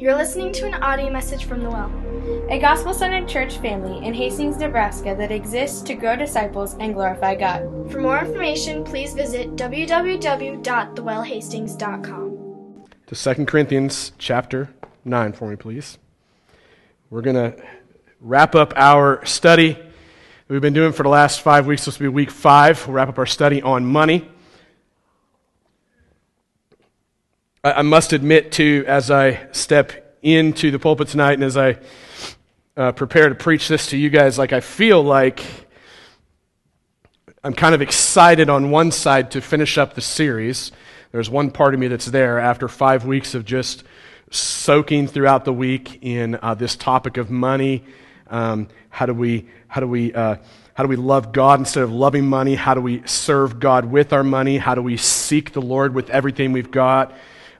You're listening to an audio message from The Well, a gospel centered church family in Hastings, Nebraska that exists to grow disciples and glorify God. For more information, please visit www.thewellhastings.com. To 2 Corinthians chapter 9 for me, please. We're going to wrap up our study we've been doing for the last five weeks. This will be week five. We'll wrap up our study on money. I, must admit, too, as I step into the pulpit tonight and as I uh, prepare to preach this to you guys, like I feel like I'm kind of excited on one side to finish up the series. There's one part of me that's there after five weeks of just soaking throughout the week in uh, this topic of money. Um, how do we, how do we, uh, how do we love God instead of loving money? How do we serve God with our money? How do we seek the Lord with everything we've got?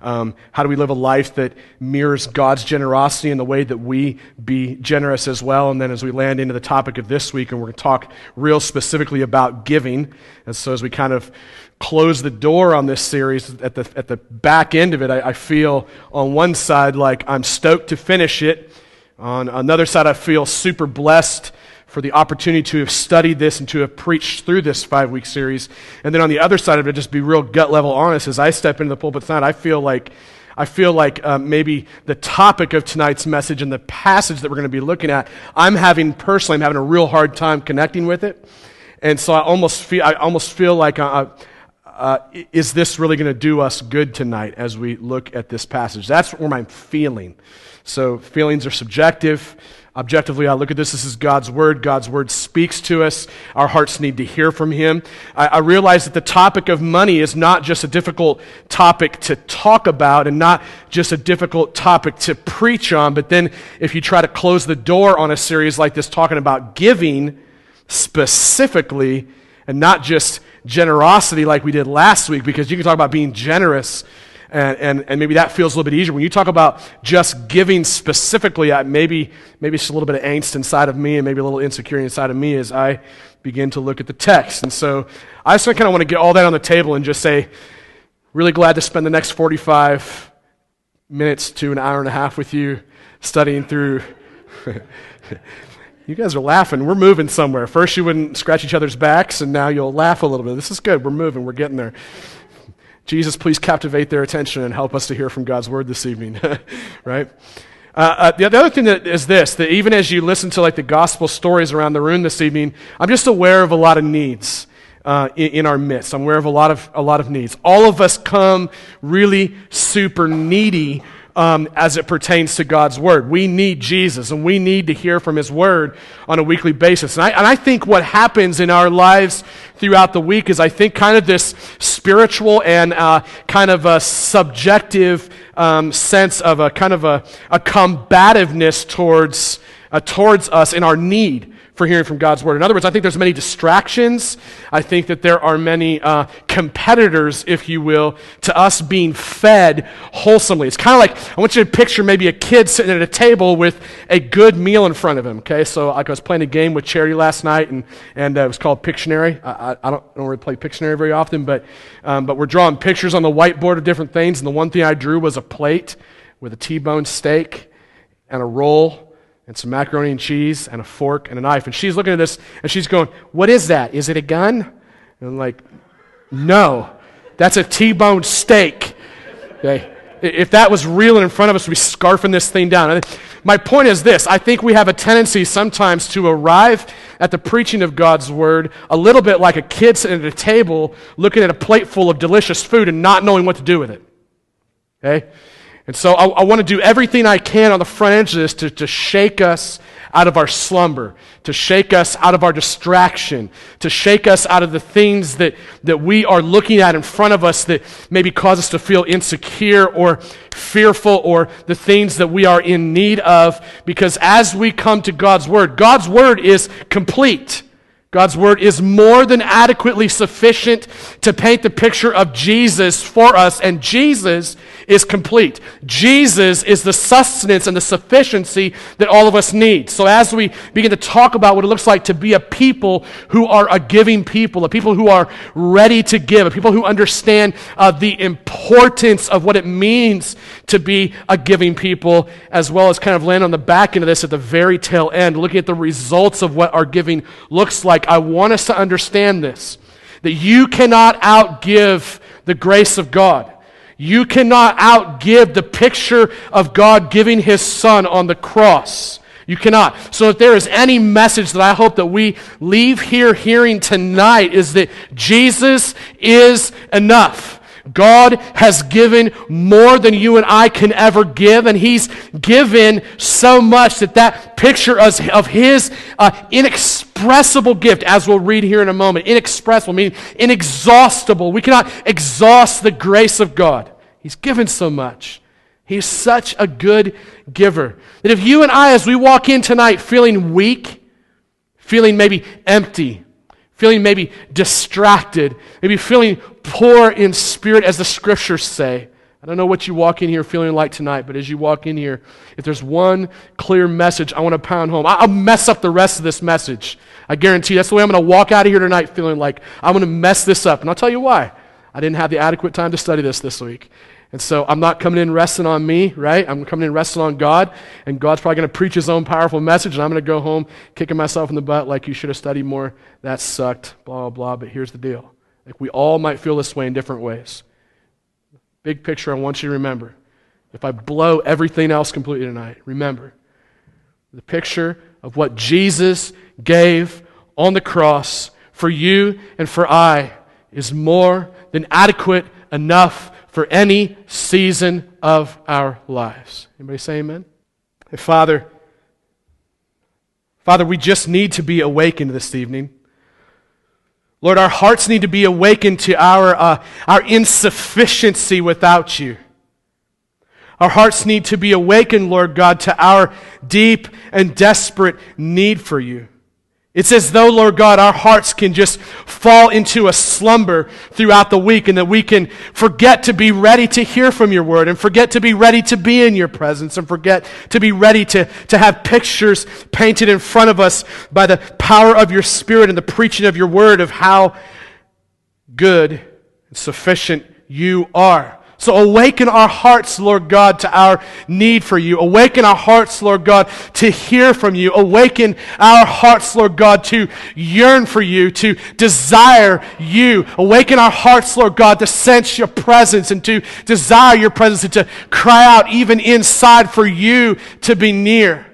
Um, how do we live a life that mirrors God's generosity in the way that we be generous as well? And then as we land into the topic of this week, and we're going to talk real specifically about giving. And so as we kind of close the door on this series, at the, at the back end of it, I, I feel on one side like I'm stoked to finish it. On another side, I feel super blessed for the opportunity to have studied this and to have preached through this five week series. And then on the other side of it, just be real gut level honest. As I step into the pulpit tonight, I feel like. I feel like uh, maybe the topic of tonight's message and the passage that we're going to be looking at, I'm having personally, I'm having a real hard time connecting with it, and so I almost feel, I almost feel like, uh, uh, is this really going to do us good tonight as we look at this passage? That's where I'm feeling. So feelings are subjective. Objectively, I look at this. This is God's Word. God's Word speaks to us. Our hearts need to hear from Him. I, I, realize that the topic of money is not just a difficult topic to talk about and not just a difficult topic to preach on, but then if you try to close the door on a series like this talking about giving specifically and not just generosity like we did last week, because you can talk about being generous and, and, and maybe that feels a little bit easier. When you talk about just giving specifically, maybe, maybe it's a little bit of angst inside of me and maybe a little insecurity inside of me as I begin to look at the text. And so I just kind of want to get all that on the table and just say, really glad to spend the next 45 minutes to an hour and a half with you studying through. you guys are laughing. We're moving somewhere. First, you wouldn't scratch each other's backs, and now you'll laugh a little bit. This is good. We're moving. We're getting there. Jesus, please captivate their attention and help us to hear from God's word this evening, right? Uh, uh, the, the other thing that is this that even as you listen to like the gospel stories around the room this evening, I'm just aware of a lot of needs. Uh, in, in, our midst. I'm aware of a lot of, a lot of needs. All of us come really super needy um, as it pertains to God's Word. We need Jesus and we need to hear from His Word on a weekly basis. And I, and I think what happens in our lives throughout the week is I think kind of this spiritual and uh, kind of a subjective um, sense of a kind of a, a combativeness towards, uh, towards us in our need for hearing from God's word. In other words, I think there's many distractions. I think that there are many uh, competitors, if you will, to us being fed wholesomely. It's kind of like I want you to picture maybe a kid sitting at a table with a good meal in front of him. Okay, so like I was playing a game with Charity last night, and and uh, it was called Pictionary. I, I, I, don't, I, don't, really play Pictionary very often, but um, but we're drawing pictures on the whiteboard of different things, and the one thing I drew was a plate with a T-bone steak and a roll and some macaroni and cheese and a fork and a knife. And she's looking at this and she's going, What is that? Is it a gun? And I'm like, No, that's a T bone steak. Okay. If that was real and in front of us, we'd be scarfing this thing down. My point is this I think we have a tendency sometimes to arrive at the preaching of God's word a little bit like a kid sitting at a table looking at a plate full of delicious food and not knowing what to do with it. Okay? And so I, I want to do everything I can on the front edge of this to, to shake us out of our slumber, to shake us out of our distraction, to shake us out of the things that, that we are looking at in front of us that maybe cause us to feel insecure or fearful or the things that we are in need of. Because as we come to God's Word, God's Word is complete. God's word is more than adequately sufficient to paint the picture of Jesus for us, and Jesus is complete. Jesus is the sustenance and the sufficiency that all of us need. So as we begin to talk about what it looks like to be a people who are a giving people, a people who are ready to give, a people who understand uh, the importance of what it means to be a giving people, as well as kind of land on the back end of this at the very tail end, looking at the results of what our giving looks like, I want us to understand this that you cannot outgive the grace of God. You cannot outgive the picture of God giving his son on the cross. You cannot. So if there is any message that I hope that we leave here hearing tonight is that Jesus is enough. God has given more than you and I can ever give, and He's given so much that that picture of, His uh, inexpressible gift, as we'll read here in a moment, inexpressible, meaning inexhaustible. We cannot exhaust the grace of God. He's given so much. He's such a good giver that if you and I, as we walk in tonight feeling weak, feeling maybe empty, feeling maybe distracted, maybe feeling poor in spirit, as the scriptures say. I don't know what you walk in here feeling like tonight, but as you walk in here, if there's one clear message I want to pound home, I'll mess up the rest of this message. I guarantee you, that's the way I'm going to walk out of here tonight feeling like I'm going to mess this up. And I'll tell you why. I didn't have the adequate time to study this this week. And so I'm not coming in resting on me, right? I'm coming in resting on God. And God's probably going to preach his own powerful message. And I'm going to go home kicking myself in the butt like you should have studied more. That sucked, blah, blah, blah. But here's the deal. Like we all might feel this way in different ways. Big picture, I want you to remember. If I blow everything else completely tonight, remember the picture of what Jesus gave on the cross for you and for I is more than adequate enough for any season of our lives. Anybody say amen? Hey, Father, Father, we just need to be awakened this evening. Lord, our hearts need to be awakened to our, uh, our insufficiency without you. Our hearts need to be awakened, Lord God, to our deep and desperate need for you. It's as though, Lord God, our hearts can just fall into a slumber throughout the week and that we can forget to be ready to hear from your word and forget to be ready to be in your presence and forget to be ready to, to have pictures painted in front of us by the power of your spirit and the preaching of your word of how good and sufficient you are. So awaken our hearts, Lord God, to our need for you. Awaken our hearts, Lord God, to hear from you. Awaken our hearts, Lord God, to yearn for you, to desire you. Awaken our hearts, Lord God, to sense your presence and to desire your presence and to cry out even inside for you to be near.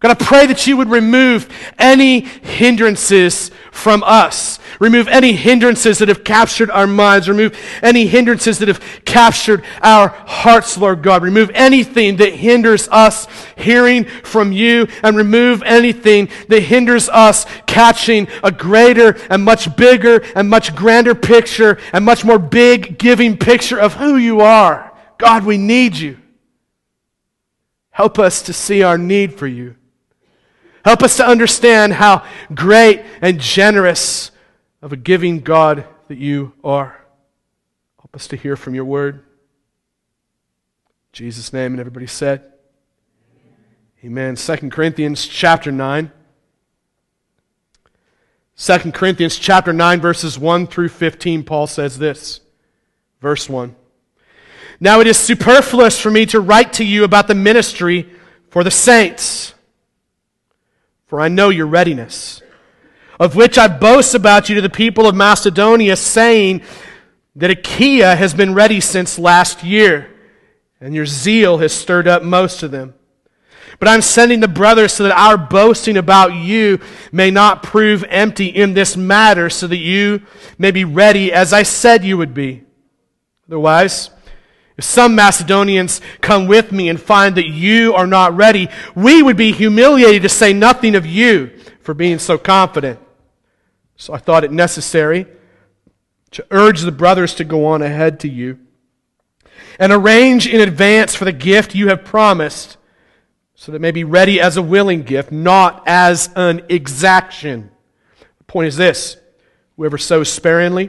God, I pray that you would remove any hindrances from us. Remove any hindrances that have captured our minds. Remove any hindrances that have captured our hearts, Lord God. Remove anything that hinders us hearing from you and remove anything that hinders us catching a greater and much bigger and much grander picture and much more big giving picture of who you are. God, we need you. Help us to see our need for you. Help us to understand how great and generous of a giving God that you are. Help us to hear from your word. In Jesus' name, and everybody said, Amen. 2 Corinthians chapter 9. 2 Corinthians chapter 9, verses 1 through 15, Paul says this. Verse 1. Now it is superfluous for me to write to you about the ministry for the saints, for I know your readiness of which I boast about you to the people of Macedonia, saying that Achaia has been ready since last year, and your zeal has stirred up most of them. But I'm sending the brothers so that our boasting about you may not prove empty in this matter, so that you may be ready as I said you would be. Otherwise, if some Macedonians come with me and find that you are not ready, we would be humiliated to say nothing of you for being so confident. So I thought it necessary to urge the brothers to go on ahead to you and arrange in advance for the gift you have promised, so that it may be ready as a willing gift, not as an exaction. The point is this whoever sows sparingly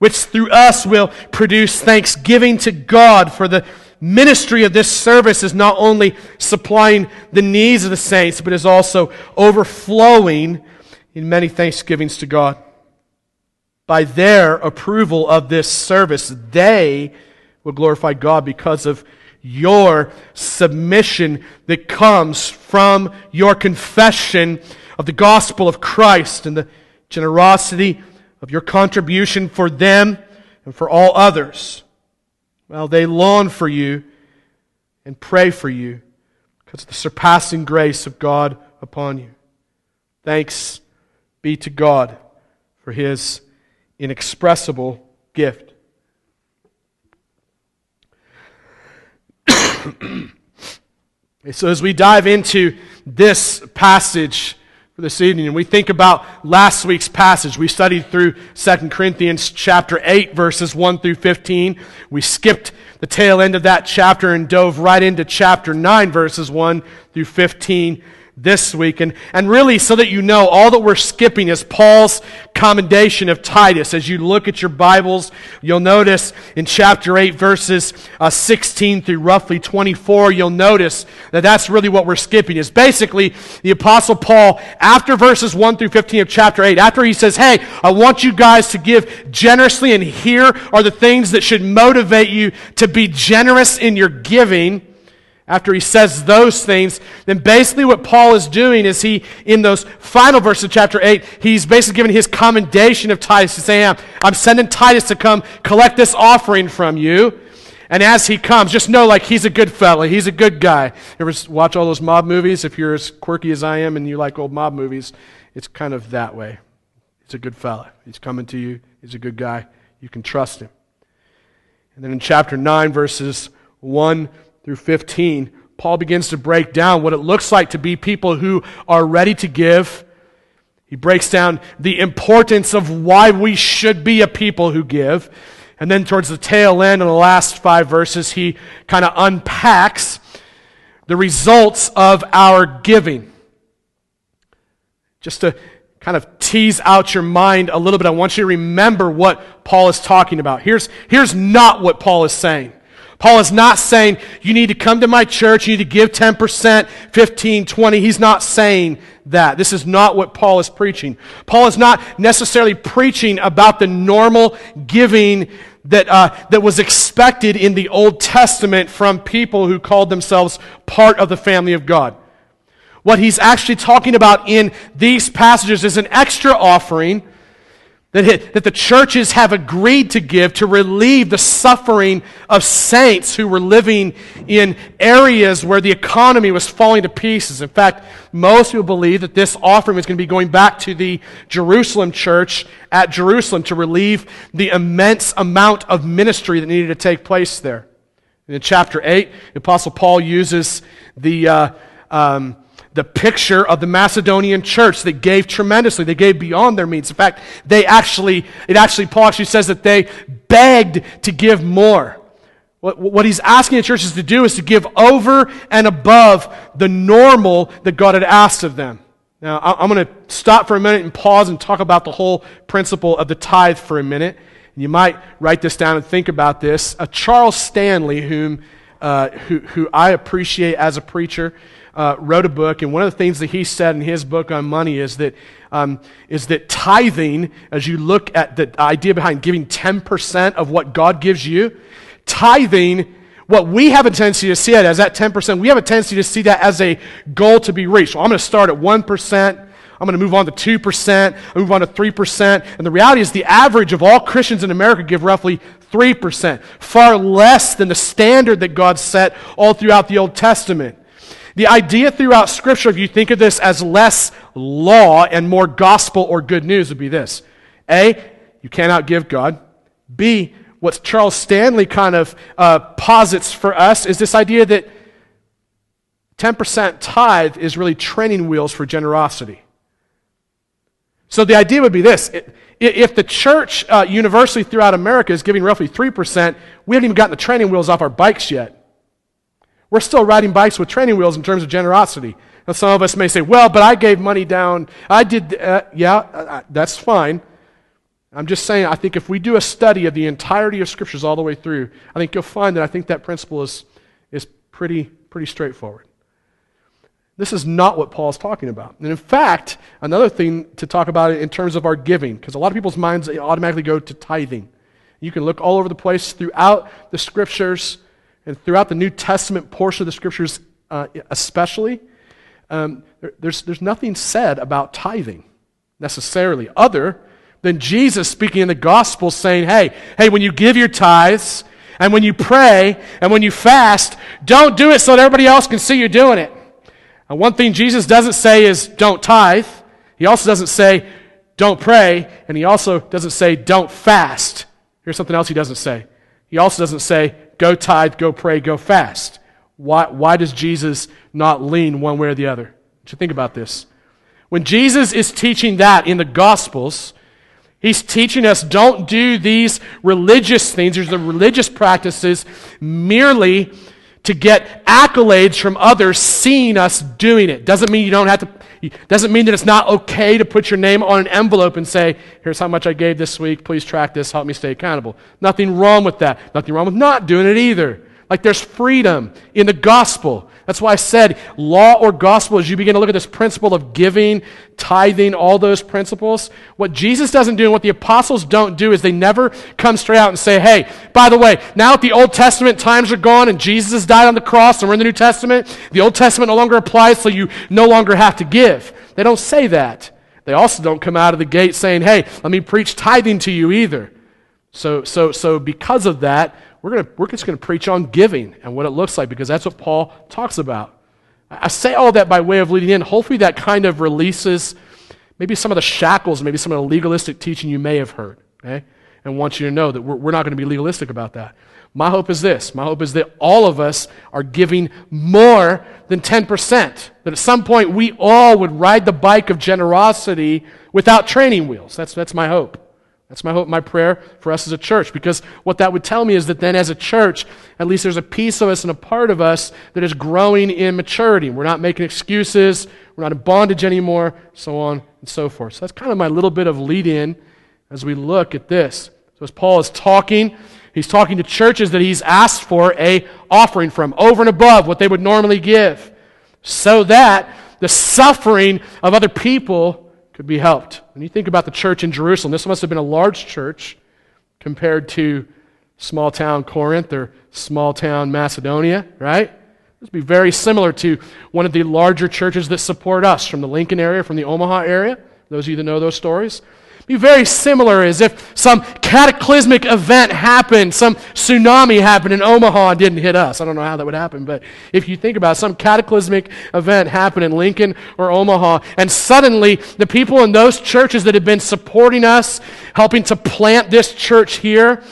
which through us will produce thanksgiving to God for the ministry of this service is not only supplying the needs of the saints, but is also overflowing in many thanksgivings to God. By their approval of this service, they will glorify God because of your submission that comes from your confession of the gospel of Christ and the generosity of your contribution for them and for all others. Well, they long for you and pray for you because of the surpassing grace of God upon you. Thanks be to God for his inexpressible gift. so, as we dive into this passage this evening, and we think about last week's passage, we studied through 2 Corinthians chapter 8, verses 1 through 15. We skipped the tail end of that chapter and dove right into chapter 9, verses 1 through 15 this week. And, and really, so that you know, all that we're skipping is Paul's commendation of Titus. As you look at your Bibles, you'll notice in chapter 8, verses uh, 16 through roughly 24, you'll notice that that's really what we're skipping. Is basically the Apostle Paul, after verses 1 through 15 of chapter 8, after he says, Hey, I want you guys to give generously, and here are the things that should motivate you to be generous in your giving after he says those things, then basically what Paul is doing is he, in those final verses of chapter 8, he's basically giving his commendation of Titus. He's saying, I'm sending Titus to come collect this offering from you. And as he comes, just know like he's a good fella. He's a good guy. Ever watch all those mob movies? If you're as quirky as I am and you like old mob movies, it's kind of that way. He's a good fella. He's coming to you. He's a good guy. You can trust him. And then in chapter 9, verses 1 through 15, Paul begins to break down what it looks like to be people who are ready to give. He breaks down the importance of why we should be a people who give. And then towards the tail end, in the last five verses, he kind of unpacks the results of our giving. Just to kind of tease out your mind a little bit, I want you to remember what Paul is talking about. Here's, here's not what Paul is saying. Paul is not saying you need to come to my church, you need to give 10%, 15, 20. He's not saying that. This is not what Paul is preaching. Paul is not necessarily preaching about the normal giving that, uh, that was expected in the Old Testament from people who called themselves part of the family of God. What he's actually talking about in these passages is an extra offering that, that the churches have agreed to give to relieve the suffering of saints who were living in areas where the economy was falling to pieces. In fact, most people believe that this offering is going to be going back to the Jerusalem church at Jerusalem to relieve the immense amount of ministry that needed to take place there. in chapter 8, the Apostle Paul uses the. Uh, um, the picture of the Macedonian church that gave tremendously. They gave beyond their means. In fact, they actually, it actually, Paul actually says that they begged to give more. What, what he's asking the churches to do is to give over and above the normal that God had asked of them. Now, I'm going to stop for a minute and pause and talk about the whole principle of the tithe for a minute. You might write this down and think about this. A Charles Stanley, whom uh, who, who I appreciate as a preacher, uh, wrote a book, and one of the things that he said in his book on money is that, um, is that tithing, as you look at the idea behind giving 10% of what God gives you, tithing, what we have a tendency to see it as that 10%, we have a tendency to see that as a goal to be reached. So I'm going to start at 1%. I'm going to move on to 2%, move on to 3%. And the reality is the average of all Christians in America give roughly 3%, far less than the standard that God set all throughout the Old Testament. The idea throughout Scripture, if you think of this as less law and more gospel or good news, would be this A, you cannot give God. B, what Charles Stanley kind of uh, posits for us is this idea that 10% tithe is really training wheels for generosity. So the idea would be this if the church uh, universally throughout America is giving roughly 3%, we haven't even gotten the training wheels off our bikes yet. We're still riding bikes with training wheels in terms of generosity. Now, some of us may say, well, but I gave money down. I did, uh, yeah, uh, uh, that's fine. I'm just saying, I think if we do a study of the entirety of scriptures all the way through, I think you'll find that I think that principle is, is pretty, pretty straightforward. This is not what Paul's talking about. And in fact, another thing to talk about in terms of our giving, because a lot of people's minds automatically go to tithing. You can look all over the place throughout the scriptures and throughout the New Testament portion of the scriptures, uh, especially. Um, there, there's, there's nothing said about tithing necessarily, other than Jesus speaking in the gospel saying, hey, hey, when you give your tithes, and when you pray, and when you fast, don't do it so that everybody else can see you're doing it. And one thing Jesus doesn't say is don't tithe. He also doesn't say don't pray. And he also doesn't say don't fast. Here's something else he doesn't say. He also doesn't say go tithe, go pray, go fast. Why, why does Jesus not lean one way or the other? you think about this. When Jesus is teaching that in the Gospels, He's teaching us don't do these religious things, there's the religious practices merely to get accolades from others seeing us doing it. Doesn't mean you don't have to, doesn't mean that it's not okay to put your name on an envelope and say, here's how much I gave this week. Please track this. Help me stay accountable. Nothing wrong with that. Nothing wrong with not doing it either. Like there's freedom in the gospel. That's why I said law or gospel, as you begin to look at this principle of giving, tithing, all those principles, what Jesus doesn't do and what the apostles don't do is they never come straight out and say, hey, by the way, now that the Old Testament times are gone and Jesus has died on the cross and we're in the New Testament, the Old Testament no longer applies, so you no longer have to give. They don't say that. They also don't come out of the gate saying, hey, let me preach tithing to you either. So, so, so because of that, we're, gonna, we're just going to preach on giving and what it looks like because that's what Paul talks about. I say all that by way of leading in. Hopefully, that kind of releases maybe some of the shackles, maybe some of the legalistic teaching you may have heard. Okay? And want you to know that we're, we're not going to be legalistic about that. My hope is this my hope is that all of us are giving more than 10%. That at some point we all would ride the bike of generosity without training wheels. That's, that's my hope. That's my hope, my prayer for us as a church, because what that would tell me is that then as a church, at least there's a piece of us and a part of us that is growing in maturity. We're not making excuses, we're not in bondage anymore, so on and so forth. So that's kind of my little bit of lead in as we look at this. So as Paul is talking, he's talking to churches that he's asked for a offering from over and above what they would normally give, so that the suffering of other people could be helped. When you think about the church in Jerusalem, this must have been a large church compared to small town Corinth or small town Macedonia, right? This would be very similar to one of the larger churches that support us from the Lincoln area, from the Omaha area. Those of you that know those stories be very similar as if some cataclysmic event happened, some tsunami happened in Omaha and didn't hit us. I don't know how that would happen, but if you think about it, some cataclysmic event happened in Lincoln or Omaha, and suddenly the people in those churches that had been supporting us, helping to plant this church here,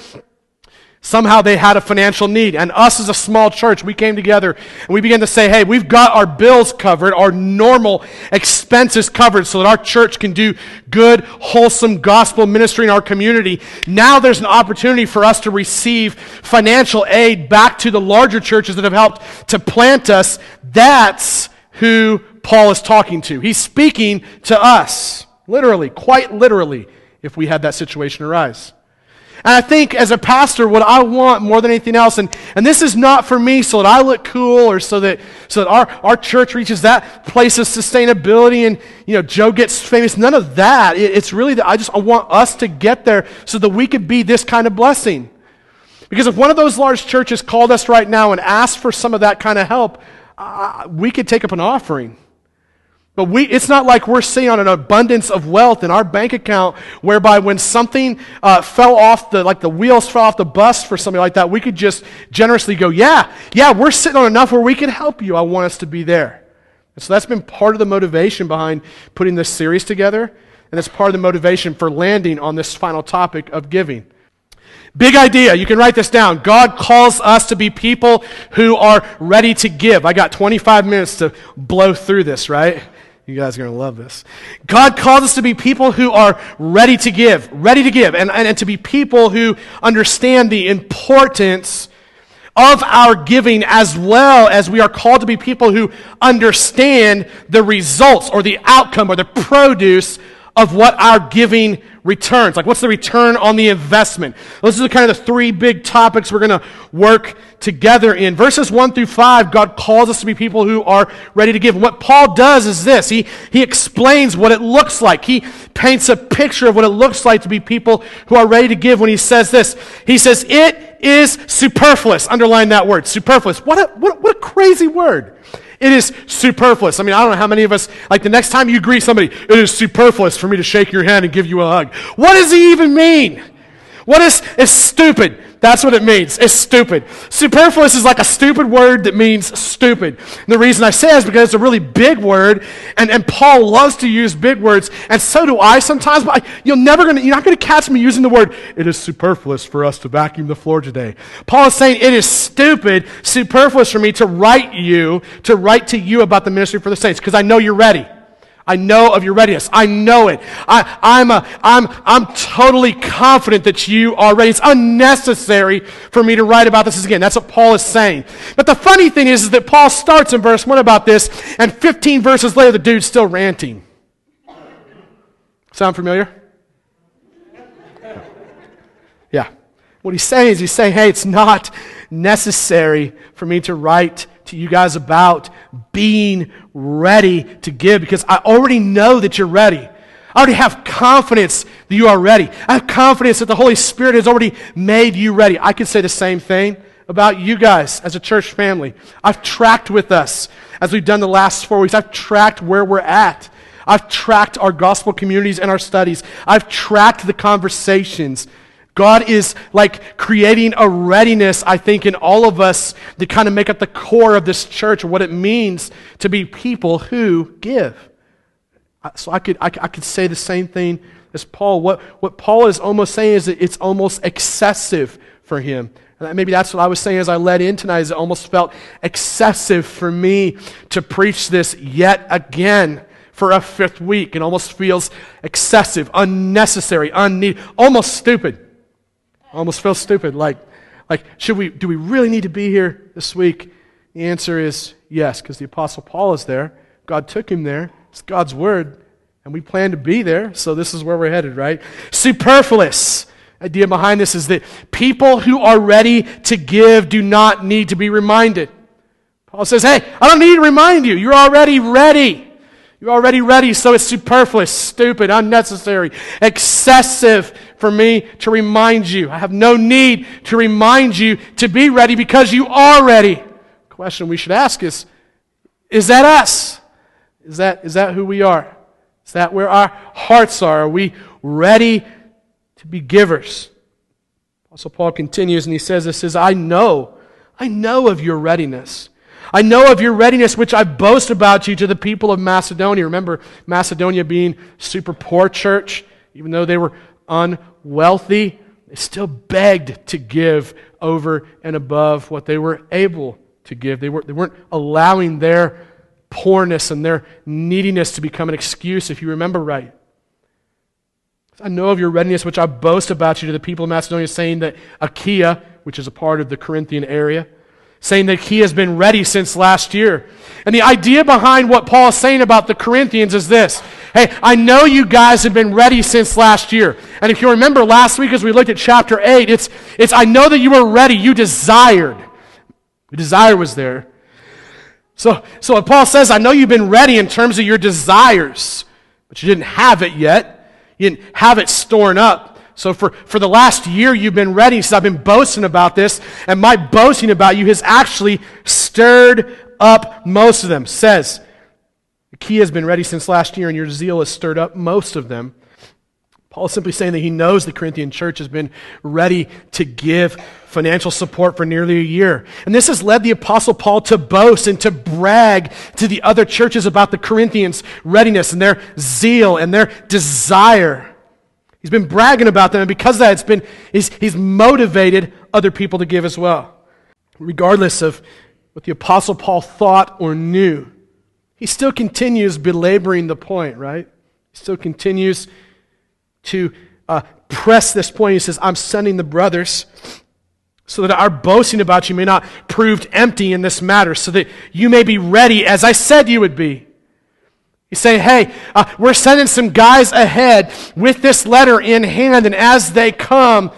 Somehow they had a financial need. And us as a small church, we came together and we began to say, hey, we've got our bills covered, our normal expenses covered so that our church can do good, wholesome gospel ministry in our community. Now there's an opportunity for us to receive financial aid back to the larger churches that have helped to plant us. That's who Paul is talking to. He's speaking to us, literally, quite literally, if we had that situation arise. And I think as a pastor, what I want more than anything else, and, and this is not for me so that I look cool or so that, so that our, our church reaches that place of sustainability and, you know, Joe gets famous. None of that. It, it's really that I just I want us to get there so that we could be this kind of blessing. Because if one of those large churches called us right now and asked for some of that kind of help, uh, we could take up an offering. But we, it's not like we're sitting on an abundance of wealth in our bank account whereby when something uh, fell off the, like the wheels fell off the bus for something like that, we could just generously go, yeah, yeah, we're sitting on enough where we can help you. I want us to be there. And so that's been part of the motivation behind putting this series together. And that's part of the motivation for landing on this final topic of giving. Big idea. You can write this down. God calls us to be people who are ready to give. I got 25 minutes to blow through this, right? You guys are going to love this. God calls us to be people who are ready to give, ready to give, and, and, and to be people who understand the importance of our giving as well as we are called to be people who understand the results or the outcome or the produce of what our giving returns. Like, what's the return on the investment? Those are kind of the three big topics we're going to work together in. Verses 1 through 5, God calls us to be people who are ready to give. And what Paul does is this he, he explains what it looks like. He paints a picture of what it looks like to be people who are ready to give when he says this. He says, It is superfluous. Underline that word, superfluous. What a, what, what a crazy word. It is superfluous. I mean, I don't know how many of us, like the next time you greet somebody, it is superfluous for me to shake your hand and give you a hug. What does he even mean? What is, is stupid? That's what it means. It's stupid. Superfluous is like a stupid word that means stupid. And the reason I say it is because it's a really big word, and, and Paul loves to use big words, and so do I sometimes, but I, you're never gonna, you're not gonna catch me using the word, it is superfluous for us to vacuum the floor today. Paul is saying it is stupid, superfluous for me to write you, to write to you about the ministry for the saints, because I know you're ready. I know of your readiness. I know it. I, I'm, a, I'm, I'm totally confident that you are ready. It's unnecessary for me to write about this again. That's what Paul is saying. But the funny thing is, is that Paul starts in verse 1 about this, and 15 verses later, the dude's still ranting. Sound familiar? Yeah. What he's saying is he's saying, hey, it's not necessary for me to write to you guys about being ready to give because I already know that you're ready. I already have confidence that you are ready. I have confidence that the Holy Spirit has already made you ready. I could say the same thing about you guys as a church family. I've tracked with us as we've done the last four weeks. I've tracked where we're at. I've tracked our gospel communities and our studies. I've tracked the conversations. God is like creating a readiness, I think, in all of us to kind of make up the core of this church, what it means to be people who give. So I could, I, could say the same thing as Paul. What, what Paul is almost saying is that it's almost excessive for him. And maybe that's what I was saying as I led in tonight, is it almost felt excessive for me to preach this yet again for a fifth week. It almost feels excessive, unnecessary, unneeded, almost stupid. Almost feel stupid. Like, like, should we, do we really need to be here this week? The answer is yes, because the Apostle Paul is there. God took him there. It's God's word. And we plan to be there, so this is where we're headed, right? Superfluous. Idea behind this is that people who are ready to give do not need to be reminded. Paul says, Hey, I don't need to remind you. You're already ready. You're already ready, so it's superfluous, stupid, unnecessary, excessive for me to remind you. I have no need to remind you to be ready because you are ready. The question we should ask is Is that us? Is that, is that who we are? Is that where our hearts are? Are we ready to be givers? Apostle Paul continues and he says, This says, I know, I know of your readiness I know of your readiness, which I boast about you to the people of Macedonia. Remember, Macedonia being super poor church, even though they were unwealthy, they still begged to give over and above what they were able to give. They, were, they weren't allowing their poorness and their neediness to become an excuse, if you remember right. I know of your readiness, which I boast about you to the people of Macedonia, saying that Achaia, which is a part of the Corinthian area, saying that he has been ready since last year. And the idea behind what Paul is saying about the Corinthians is this Hey, I know you guys have been ready since last year. And if you remember last week as we looked at chapter 8, it's, it's I know that you were ready. You desired. The desire was there. So, so Paul says, I know you've been ready in terms of your desires, but you didn't have it yet. You didn't have it stored up. So for, for the last year, you've been ready. He says, I've been boasting about this, and my boasting about you has actually stirred up most of them. Says, Achaia has been ready since last year, and your zeal has stirred up most of them. Paul is simply saying that he knows the Corinthian church has been ready to give financial support for nearly a year. And this has led the Apostle Paul to boast and to brag to the other churches about the Corinthians' readiness and their zeal and their desire. He's been bragging about them, and because of that, it's been, he's, he's motivated other people to give as well. Regardless of what the Apostle Paul thought or knew, he still continues belaboring the point, right? He still continues to uh, press this point. He says, I'm sending the brothers so that our boasting about you may not prove empty in this matter, so that you may be ready as I said you would be. He's saying, hey, uh, we're sending some guys ahead with this letter in hand, and as they come,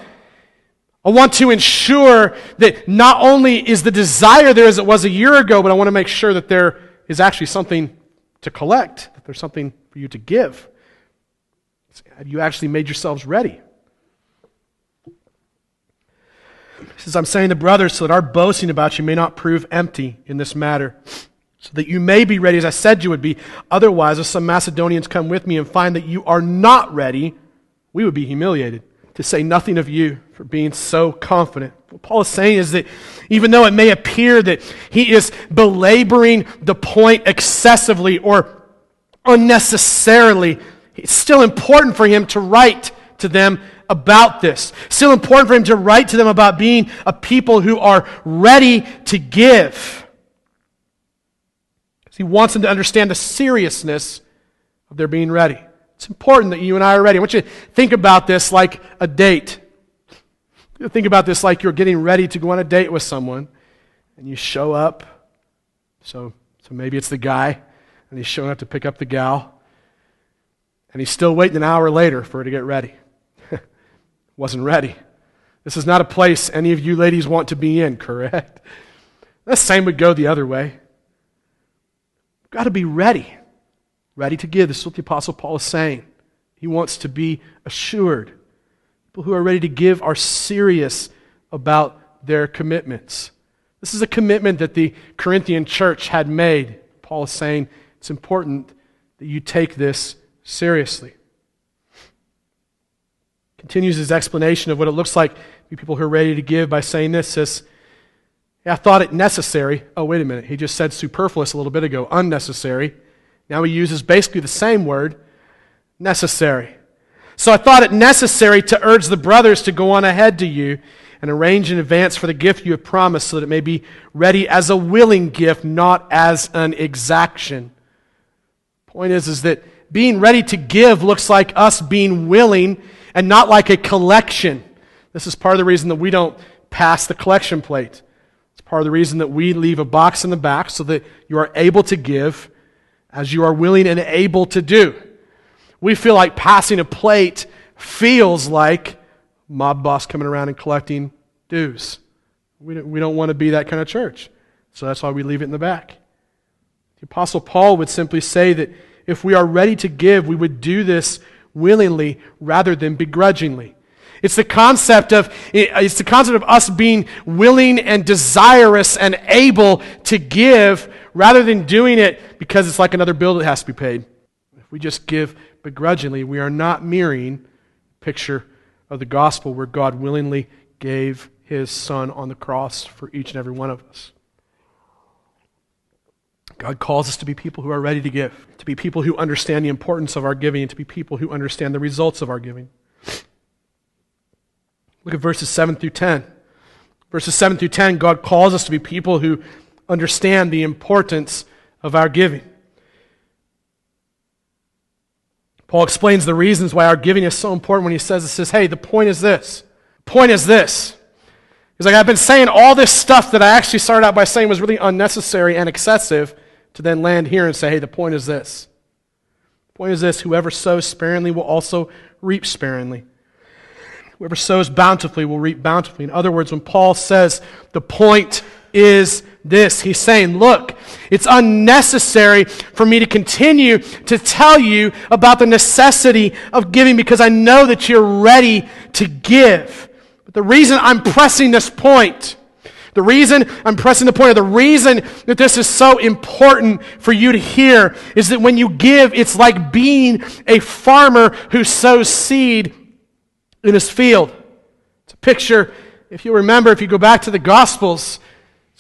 I want to ensure that not only is the desire there as it was a year ago, but I want to make sure that there is actually something to collect, that there's something for you to give. Have you actually made yourselves ready? He says, I'm saying to brothers so that our boasting about you may not prove empty in this matter so that you may be ready as I said you would be. Otherwise, if some Macedonians come with me and find that you are not ready, we would be humiliated, to say nothing of you for being so confident. What Paul is saying is that even though it may appear that he is belaboring the point excessively or unnecessarily, it's still important for him to write to them about this. Still important for him to write to them about being a people who are ready to give. Because He wants them to understand the seriousness of their being ready. It's important that you and I are ready. I want you to think about this like a date. Think about this like you're getting ready to go on a date with someone, and you show up. So, so maybe it's the guy, and he's showing up to pick up the gal, and he's still waiting an hour later for her to get ready. Wasn't ready. This is not a place any of you ladies want to be in, correct? The same would go the other way. Got to be ready. Ready to give. This is what the Apostle Paul is saying. He wants to be assured. People who are ready to give are serious about their commitments. This is a commitment that the Corinthian church had made. Paul is saying it's important that you take this seriously. Continues his explanation of what it looks like to be people who are ready to give by saying this. Says, I thought it necessary. Oh, wait a minute. He just said superfluous a little bit ago, unnecessary. Now he uses basically the same word, necessary. So I thought it necessary to urge the brothers to go on ahead to you and arrange in advance for the gift you have promised so that it may be ready as a willing gift, not as an exaction. Point is, is that being ready to give looks like us being willing and not like a collection. This is part of the reason that we don't pass the collection plate. It's part of the reason that we leave a box in the back so that you are able to give as you are willing and able to do. We feel like passing a plate feels like mob boss coming around and collecting dues. We don't, we don't want to be that kind of church. So that's why we leave it in the back. The Apostle Paul would simply say that if we are ready to give, we would do this willingly rather than begrudgingly. It's the concept of it's the concept of us being willing and desirous and able to give rather than doing it because it's like another bill that has to be paid. If we just give begrudgingly, we are not mirroring a picture of the gospel where God willingly gave his son on the cross for each and every one of us. God calls us to be people who are ready to give, to be people who understand the importance of our giving, and to be people who understand the results of our giving. Look at verses 7 through 10. Verses 7 through 10, God calls us to be people who understand the importance of our giving. Paul explains the reasons why our giving is so important when he says, it says, hey, the point is this. Point is this. He's like, I've been saying all this stuff that I actually started out by saying was really unnecessary and excessive to then land here and say, hey, the point is this The point is this whoever sows sparingly will also reap sparingly. Whoever sows bountifully will reap bountifully. In other words, when Paul says the point is this, he's saying, look, it's unnecessary for me to continue to tell you about the necessity of giving because I know that you're ready to give. But the reason I'm pressing this point, the reason I'm pressing the point, or the reason that this is so important for you to hear is that when you give, it's like being a farmer who sows seed in his field. It's a picture, if you remember, if you go back to the Gospels,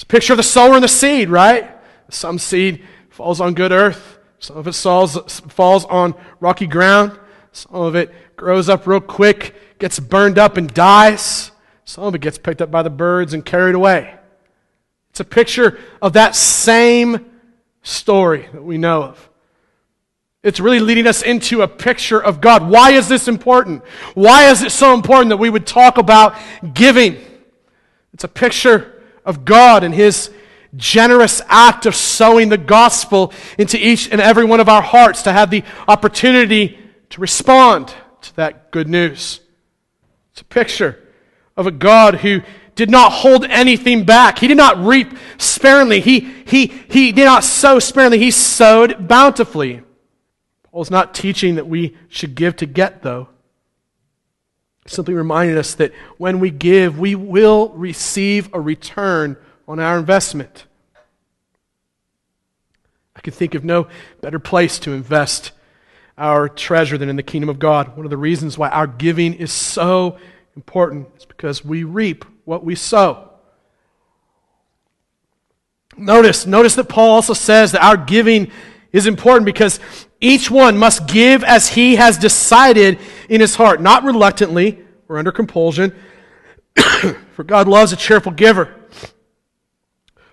it's a picture of the sower and the seed, right? Some seed falls on good earth, some of it falls, falls on rocky ground, some of it grows up real quick, gets burned up, and dies. Some of it gets picked up by the birds and carried away. It's a picture of that same story that we know of. It's really leading us into a picture of God. Why is this important? Why is it so important that we would talk about giving? It's a picture of God and His generous act of sowing the gospel into each and every one of our hearts to have the opportunity to respond to that good news. It's a picture of a God who did not hold anything back. He did not reap sparingly. He, he, he did not sow sparingly. He sowed bountifully. Paul's not teaching that we should give to get, though. Simply reminding us that when we give, we will receive a return on our investment. I can think of no better place to invest our treasure than in the kingdom of God. One of the reasons why our giving is so important is because we reap what we sow. Notice, notice that Paul also says that our giving is important because each one must give as he has decided in his heart, not reluctantly or under compulsion, for God loves a cheerful giver.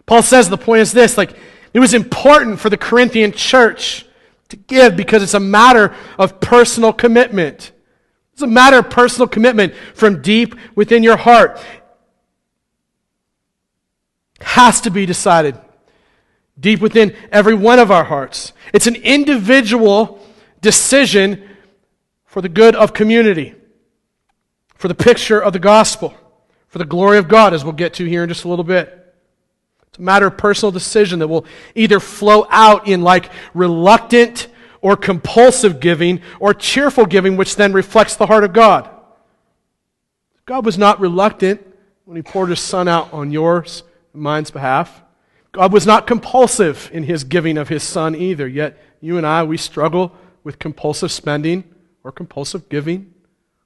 Paul says the point is this like it was important for the Corinthian church to give because it's a matter of personal commitment. It's a matter of personal commitment from deep within your heart. Has to be decided deep within every one of our hearts. It's an individual decision for the good of community, for the picture of the gospel, for the glory of God, as we'll get to here in just a little bit. It's a matter of personal decision that will either flow out in like reluctant or compulsive giving or cheerful giving, which then reflects the heart of God. God was not reluctant when he poured his son out on yours and mine's behalf. God was not compulsive in his giving of his son either, yet you and I, we struggle with compulsive spending or compulsive giving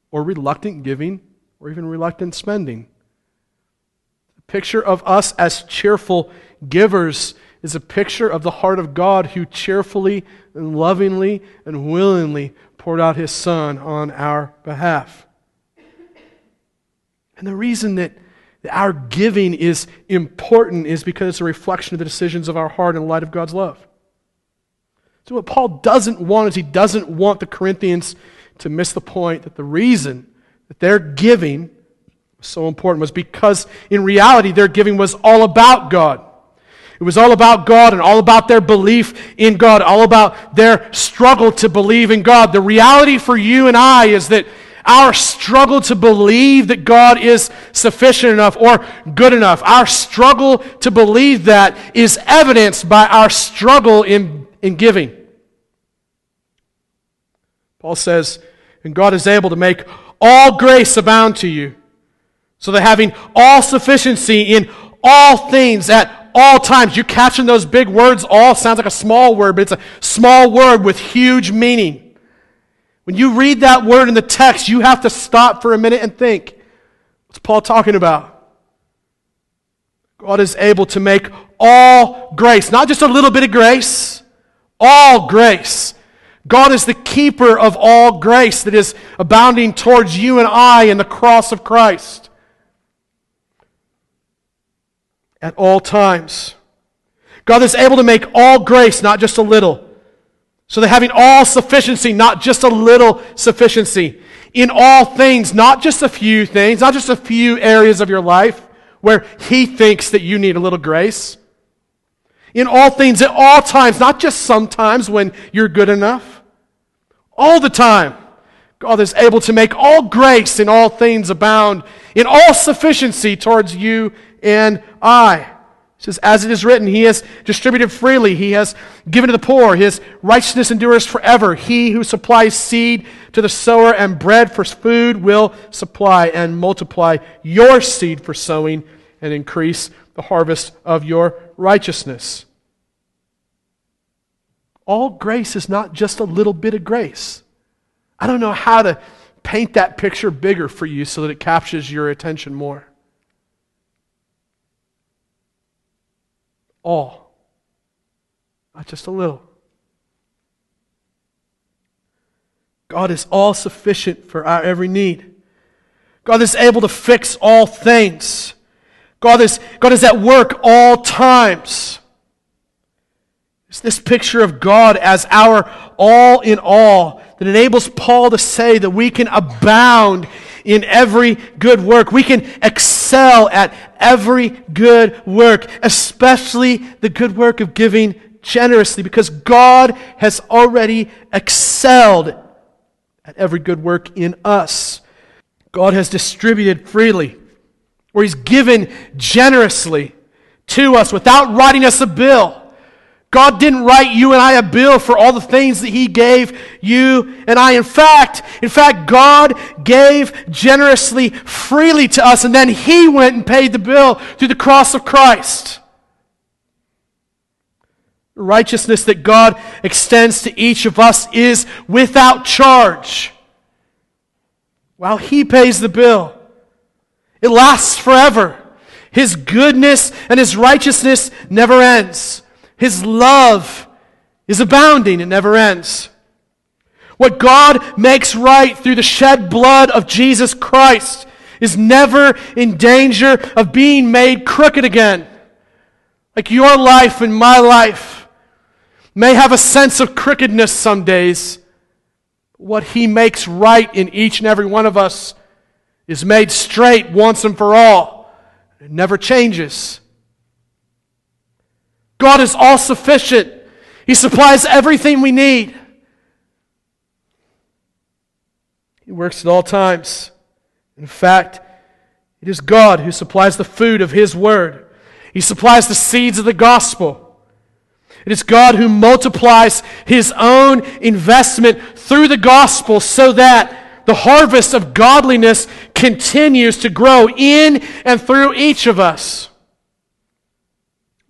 or reluctant giving or even reluctant spending. The picture of us as cheerful givers is a picture of the heart of God who cheerfully and lovingly and willingly poured out his son on our behalf. And the reason that our giving is important is because it's a reflection of the decisions of our heart in light of God's love. So, what Paul doesn't want is he doesn't want the Corinthians to miss the point that the reason that their giving was so important was because, in reality, their giving was all about God. It was all about God and all about their belief in God, all about their struggle to believe in God. The reality for you and I is that our struggle to believe that God is sufficient enough or good enough, our struggle to believe that is evidenced by our struggle in, in giving. Paul says, and God is able to make all grace abound to you, so that having all sufficiency in all things at all times. You catching those big words? All sounds like a small word, but it's a small word with huge meaning. When you read that word in the text, you have to stop for a minute and think what's Paul talking about? God is able to make all grace, not just a little bit of grace, all grace. God is the keeper of all grace that is abounding towards you and I in the cross of Christ. At all times. God is able to make all grace, not just a little. So that having all sufficiency, not just a little sufficiency, in all things, not just a few things, not just a few areas of your life where He thinks that you need a little grace. In all things, at all times, not just sometimes when you're good enough. all the time. God is able to make all grace in all things abound in all sufficiency towards you and I. It says, as it is written, He has distributed freely, He has given to the poor, His righteousness endures forever. He who supplies seed to the sower and bread for food will supply and multiply your seed for sowing and increase the harvest of your righteousness. All grace is not just a little bit of grace. I don't know how to paint that picture bigger for you so that it captures your attention more. All, not just a little. God is all sufficient for our every need. God is able to fix all things. God is, God is at work all times. It's this picture of God as our all in all that enables Paul to say that we can abound in every good work. We can excel at every good work, especially the good work of giving generously, because God has already excelled at every good work in us. God has distributed freely, or He's given generously to us without writing us a bill. God didn't write you and I a bill for all the things that He gave you and I. In fact, in fact, God gave generously, freely to us, and then He went and paid the bill through the cross of Christ. The righteousness that God extends to each of us is without charge. While He pays the bill, it lasts forever. His goodness and His righteousness never ends. His love is abounding, it never ends. What God makes right through the shed blood of Jesus Christ is never in danger of being made crooked again. Like your life and my life may have a sense of crookedness some days. What He makes right in each and every one of us is made straight once and for all. It never changes. God is all sufficient. He supplies everything we need. He works at all times. In fact, it is God who supplies the food of His Word. He supplies the seeds of the gospel. It is God who multiplies His own investment through the gospel so that the harvest of godliness continues to grow in and through each of us.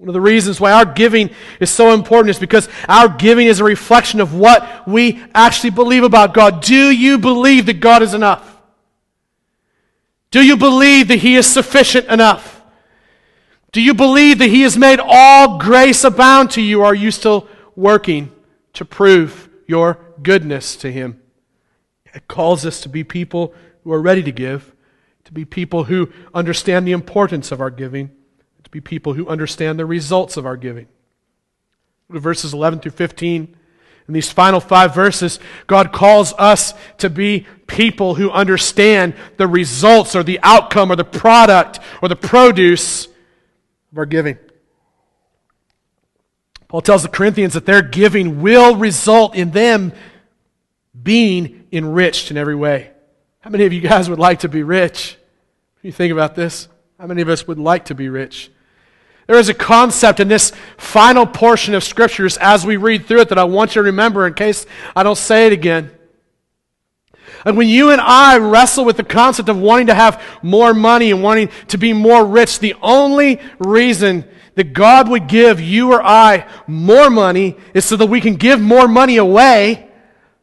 One of the reasons why our giving is so important is because our giving is a reflection of what we actually believe about God. Do you believe that God is enough? Do you believe that He is sufficient enough? Do you believe that He has made all grace abound to you? Are you still working to prove your goodness to Him? It calls us to be people who are ready to give, to be people who understand the importance of our giving be people who understand the results of our giving. Verses 11 through 15. In these final five verses, God calls us to be people who understand the results or the outcome or the product or the produce of our giving. Paul tells the Corinthians that their giving will result in them being enriched in every way. How many of you guys would like to be rich? you think about this, how many of us would like to be rich? There is a concept in this final portion of scriptures as we read through it that I want you to remember in case I don't say it again. And when you and I wrestle with the concept of wanting to have more money and wanting to be more rich, the only reason that God would give you or I more money is so that we can give more money away,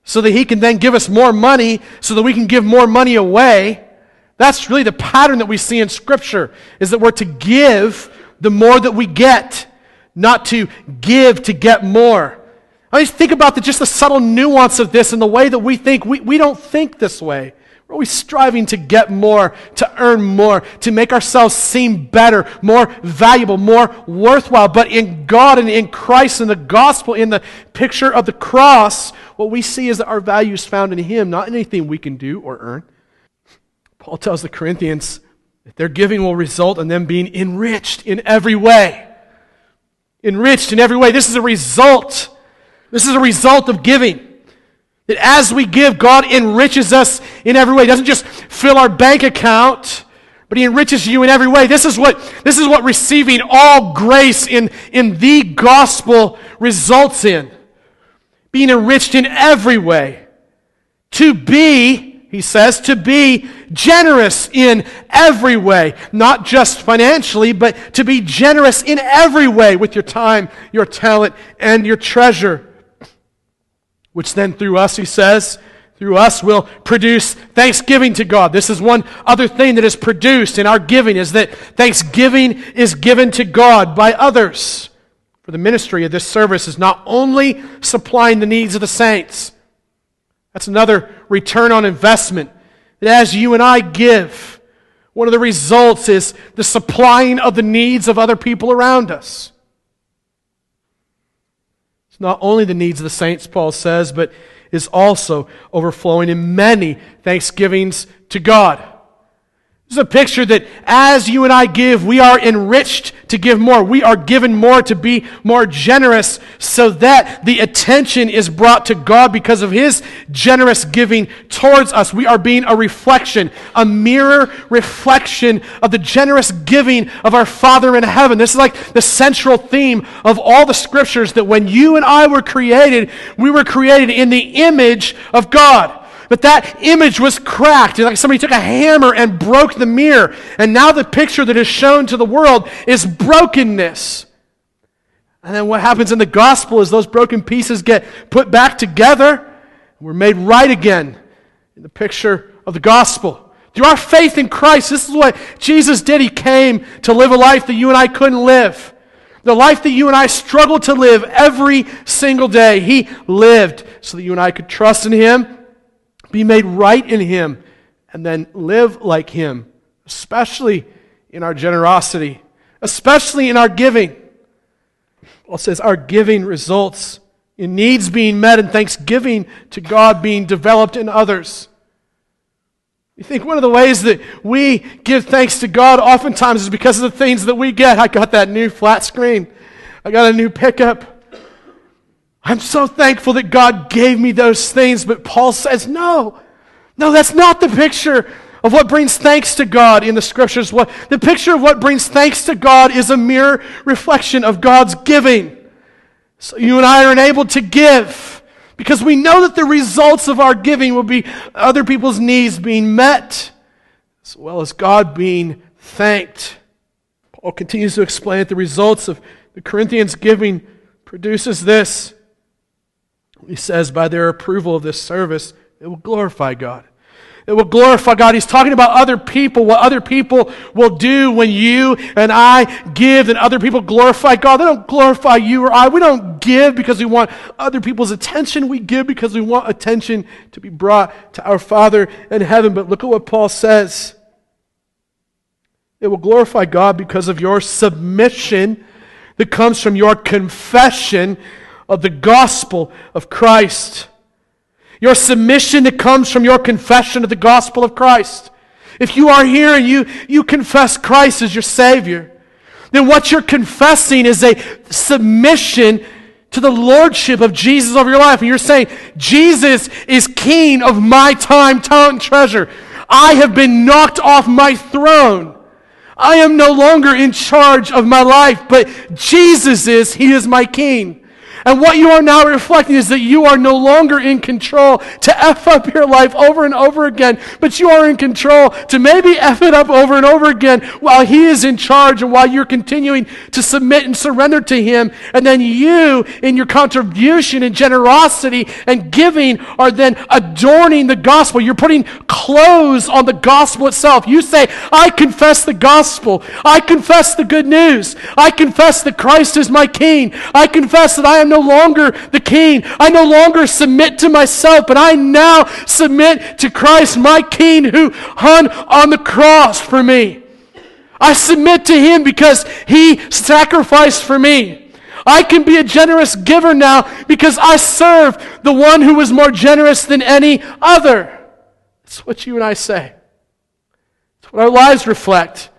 so that He can then give us more money, so that we can give more money away. That's really the pattern that we see in Scripture, is that we're to give the more that we get, not to give to get more. I mean, think about the, just the subtle nuance of this and the way that we think. We, we don't think this way. We're always striving to get more, to earn more, to make ourselves seem better, more valuable, more worthwhile. But in God and in Christ and the gospel, in the picture of the cross, what we see is that our value is found in Him, not in anything we can do or earn. Paul tells the Corinthians, their giving will result in them being enriched in every way. Enriched in every way. This is a result. This is a result of giving. That as we give, God enriches us in every way. He doesn't just fill our bank account, but He enriches you in every way. This is what, this is what receiving all grace in, in the gospel results in. Being enriched in every way. To be, he says, to be generous in every way. Not just financially, but to be generous in every way with your time, your talent, and your treasure which then through us, he says, through us will produce thanksgiving to God. This is one other thing that is produced in our giving is that thanksgiving is given to God by others. For the ministry of this service is not only supplying the needs of the saints. That's another return on investment. That as you and I give, one of the results is the supplying of the needs of other people around us. It's not only the needs of the saints, Paul says, but is also overflowing in many thanksgivings to God. This is a picture that as you and I give, we are enriched to give more. We are given more to be more generous so that the attention is brought to God because of His generous giving towards us. We are being a reflection, a mirror reflection of the generous giving of our Father in heaven. This is like the central theme of all the scriptures that when you and I were created, we were created in the image of God. But that image was cracked. Like somebody took a hammer and broke the mirror. And now the picture that is shown to the world is brokenness. And then what happens in the gospel is those broken pieces get put back together. And We're made right again in the picture of the gospel. Through our faith in Christ, this is what Jesus did. He came to live a life that you and I couldn't live. The life that you and I struggle to live every single day. He lived so that you and I could trust in Him be made right in Him, and then live like Him, especially in our generosity, especially in our giving. Paul says our giving results in needs being met and thanksgiving to God being developed in others. You think one of the ways that we give thanks to God oftentimes is because of the things that we get. I got that new flat screen. I got a new pickup. I'm so thankful that God gave me those things, but Paul says, no, no, that's not the picture of what brings thanks to God in the scriptures. What, the picture of what brings thanks to God is a mere reflection of God's giving. So you and I are enabled to give because we know that the results of our giving will be other people's needs being met as well as God being thanked. Paul continues to explain that the results of the Corinthians giving produces this he says, by their approval of this service, it will glorify God. It will glorify God. He's talking about other people, what other people will do when you and I give and other people glorify God. They don't glorify you or I. We don't give because we want other people's attention. We give because we want attention to be brought to our Father in heaven. But look at what Paul says. It will glorify God because of your submission that comes from your confession of the gospel of Christ. Your submission that comes from your confession of the gospel of Christ. If you are here and you, you confess Christ as your Savior, then what you're confessing is a submission to the lordship of Jesus over your life. And you're saying, Jesus is king of my time, talent, treasure. I have been knocked off my throne. I am no longer in charge of my life, but Jesus is. He is my king. And what you are now reflecting is that you are no longer in control to F up your life over and over again, but you are in control to maybe F it up over and over again while He is in charge and while you're continuing to submit and surrender to Him. And then you, in your contribution and generosity and giving, are then adorning the gospel. You're putting clothes on the gospel itself. You say, I confess the gospel. I confess the good news. I confess that Christ is my King. I confess that I am no no longer the king. I no longer submit to myself, but I now submit to Christ, my king, who hung on the cross for me. I submit to him because he sacrificed for me. I can be a generous giver now because I serve the one who was more generous than any other. That's what you and I say. That's what our lives reflect.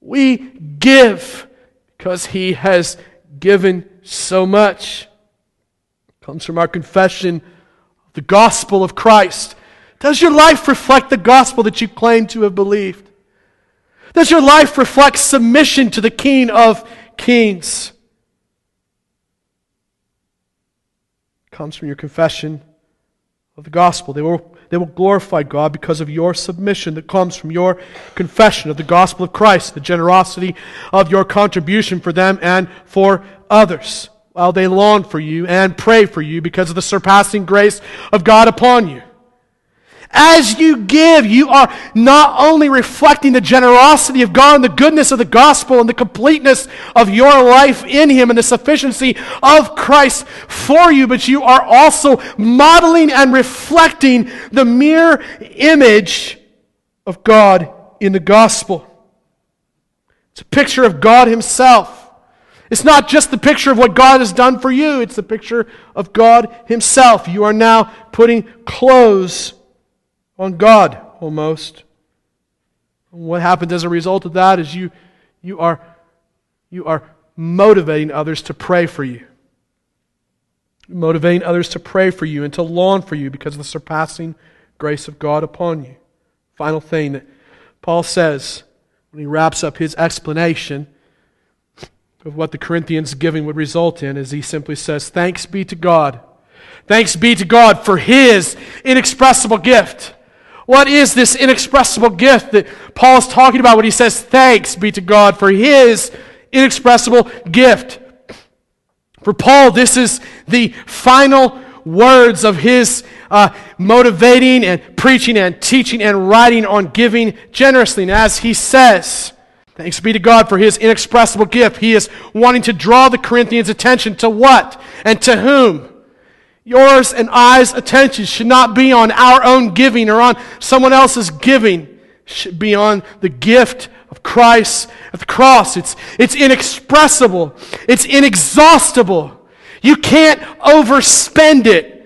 We give because he has given so much. It comes from our confession of the gospel of Christ? Does your life reflect the gospel that you claim to have believed? Does your life reflect submission to the King of Kings? It comes from your confession of the gospel. They will, they will glorify God because of your submission that comes from your confession of the gospel of Christ, the generosity of your contribution for them and for others, while they long for you and pray for you because of the surpassing grace of God upon you. As you give, you are not only reflecting the generosity of God and the goodness of the gospel and the completeness of your life in Him and the sufficiency of Christ for you, but you are also modeling and reflecting the mere image of God in the gospel. It's a picture of God Himself. It's not just the picture of what God has done for you, it's the picture of God Himself. You are now putting clothes on God almost. And what happens as a result of that is you, you, are, you are motivating others to pray for you. Motivating others to pray for you and to long for you because of the surpassing grace of God upon you. Final thing that Paul says when he wraps up his explanation of what the Corinthians giving would result in is he simply says, Thanks be to God. Thanks be to God for his inexpressible gift. What is this inexpressible gift that Paul is talking about when he says, Thanks be to God for his inexpressible gift? For Paul, this is the final words of his uh, motivating and preaching and teaching and writing on giving generously. And as he says, Thanks be to God for his inexpressible gift. He is wanting to draw the Corinthians' attention to what and to whom? Yours and I's attention should not be on our own giving or on someone else's giving. It should be on the gift of Christ at the cross. It's, it's inexpressible. It's inexhaustible. You can't overspend it.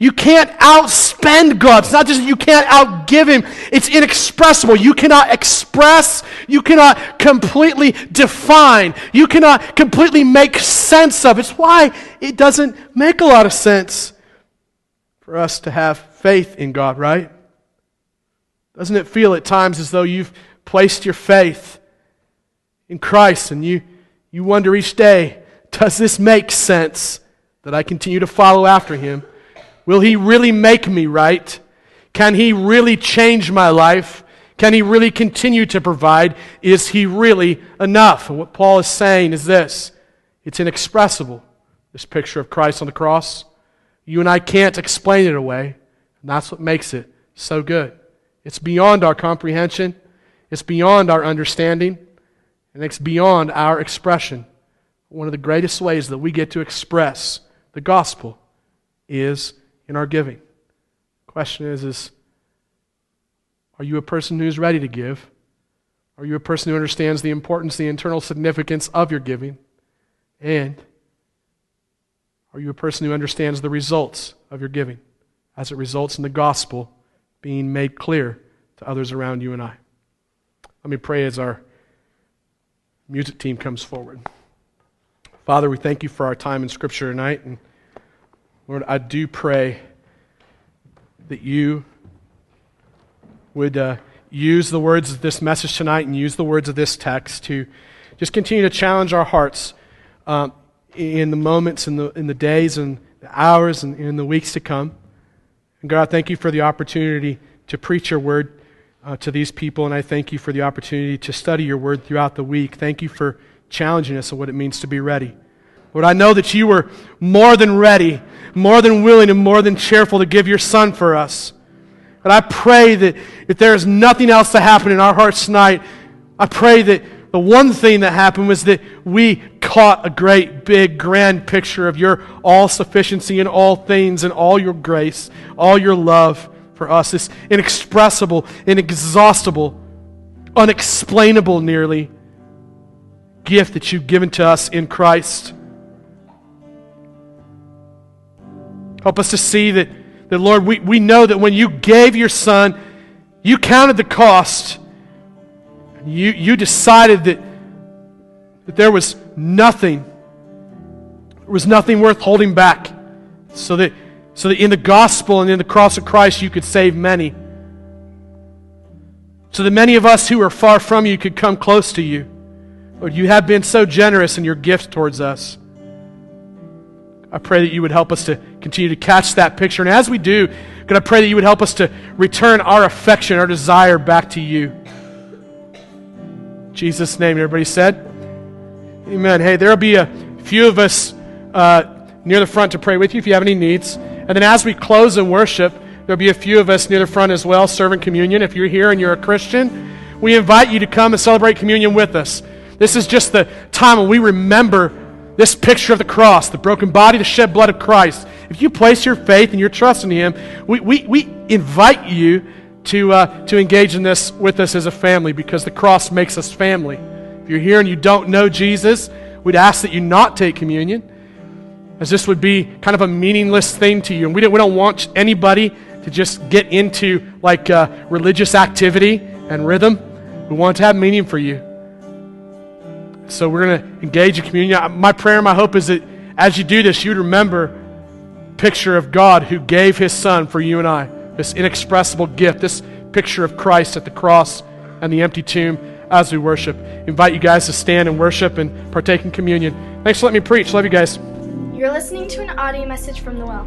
You can't outspend God. It's not just you can't outgive Him, it's inexpressible. You cannot express, you cannot completely define, you cannot completely make sense of. It's why it doesn't make a lot of sense for us to have faith in God, right? Doesn't it feel at times as though you've placed your faith in Christ and you, you wonder each day, does this make sense that I continue to follow after Him? Will He really make me right? Can He really change my life? Can He really continue to provide? Is He really enough? And what Paul is saying is this it's inexpressible, this picture of Christ on the cross. You and I can't explain it away, and that's what makes it so good. It's beyond our comprehension, it's beyond our understanding, and it's beyond our expression. One of the greatest ways that we get to express the gospel is in our giving. The question is, is are you a person who's ready to give? Are you a person who understands the importance, the internal significance of your giving? And are you a person who understands the results of your giving as it results in the gospel being made clear to others around you and I? Let me pray as our music team comes forward. Father, we thank you for our time in Scripture tonight. And Lord, I do pray that you would uh, use the words of this message tonight and use the words of this text to just continue to challenge our hearts um, in the moments, in the, in the days, and the hours, and in the weeks to come. And God, thank you for the opportunity to preach your word uh, to these people, and I thank you for the opportunity to study your word throughout the week. Thank you for challenging us on what it means to be ready. Lord, I know that you were more than ready, more than willing, and more than cheerful to give your son for us. And I pray that if there is nothing else to happen in our hearts tonight, I pray that the one thing that happened was that we caught a great, big, grand picture of your all sufficiency in all things and all your grace, all your love for us. This inexpressible, inexhaustible, unexplainable nearly gift that you've given to us in Christ. Help us to see that, that Lord, we, we know that when you gave your Son, you counted the cost. You, you decided that, that there was nothing, there was nothing worth holding back. So that, so that in the gospel and in the cross of Christ you could save many. So that many of us who are far from you could come close to you. Lord, you have been so generous in your gift towards us. I pray that you would help us to continue to catch that picture. And as we do, God, I pray that you would help us to return our affection, our desire back to you. In Jesus' name, everybody said, Amen. Hey, there'll be a few of us uh, near the front to pray with you if you have any needs. And then as we close in worship, there'll be a few of us near the front as well serving communion. If you're here and you're a Christian, we invite you to come and celebrate communion with us. This is just the time when we remember this picture of the cross, the broken body, the shed blood of Christ. If you place your faith and your trust in Him, we, we, we invite you to, uh, to engage in this with us as a family because the cross makes us family. If you're here and you don't know Jesus, we'd ask that you not take communion, as this would be kind of a meaningless thing to you. And we don't, we don't want anybody to just get into like uh, religious activity and rhythm. We want to have meaning for you. So we're going to engage in communion. My prayer, my hope is that as you do this, you'd remember picture of God who gave his son for you and I. This inexpressible gift, this picture of Christ at the cross and the empty tomb as we worship. Invite you guys to stand and worship and partake in communion. Thanks for letting me preach. Love you guys. You're listening to an audio message from the well.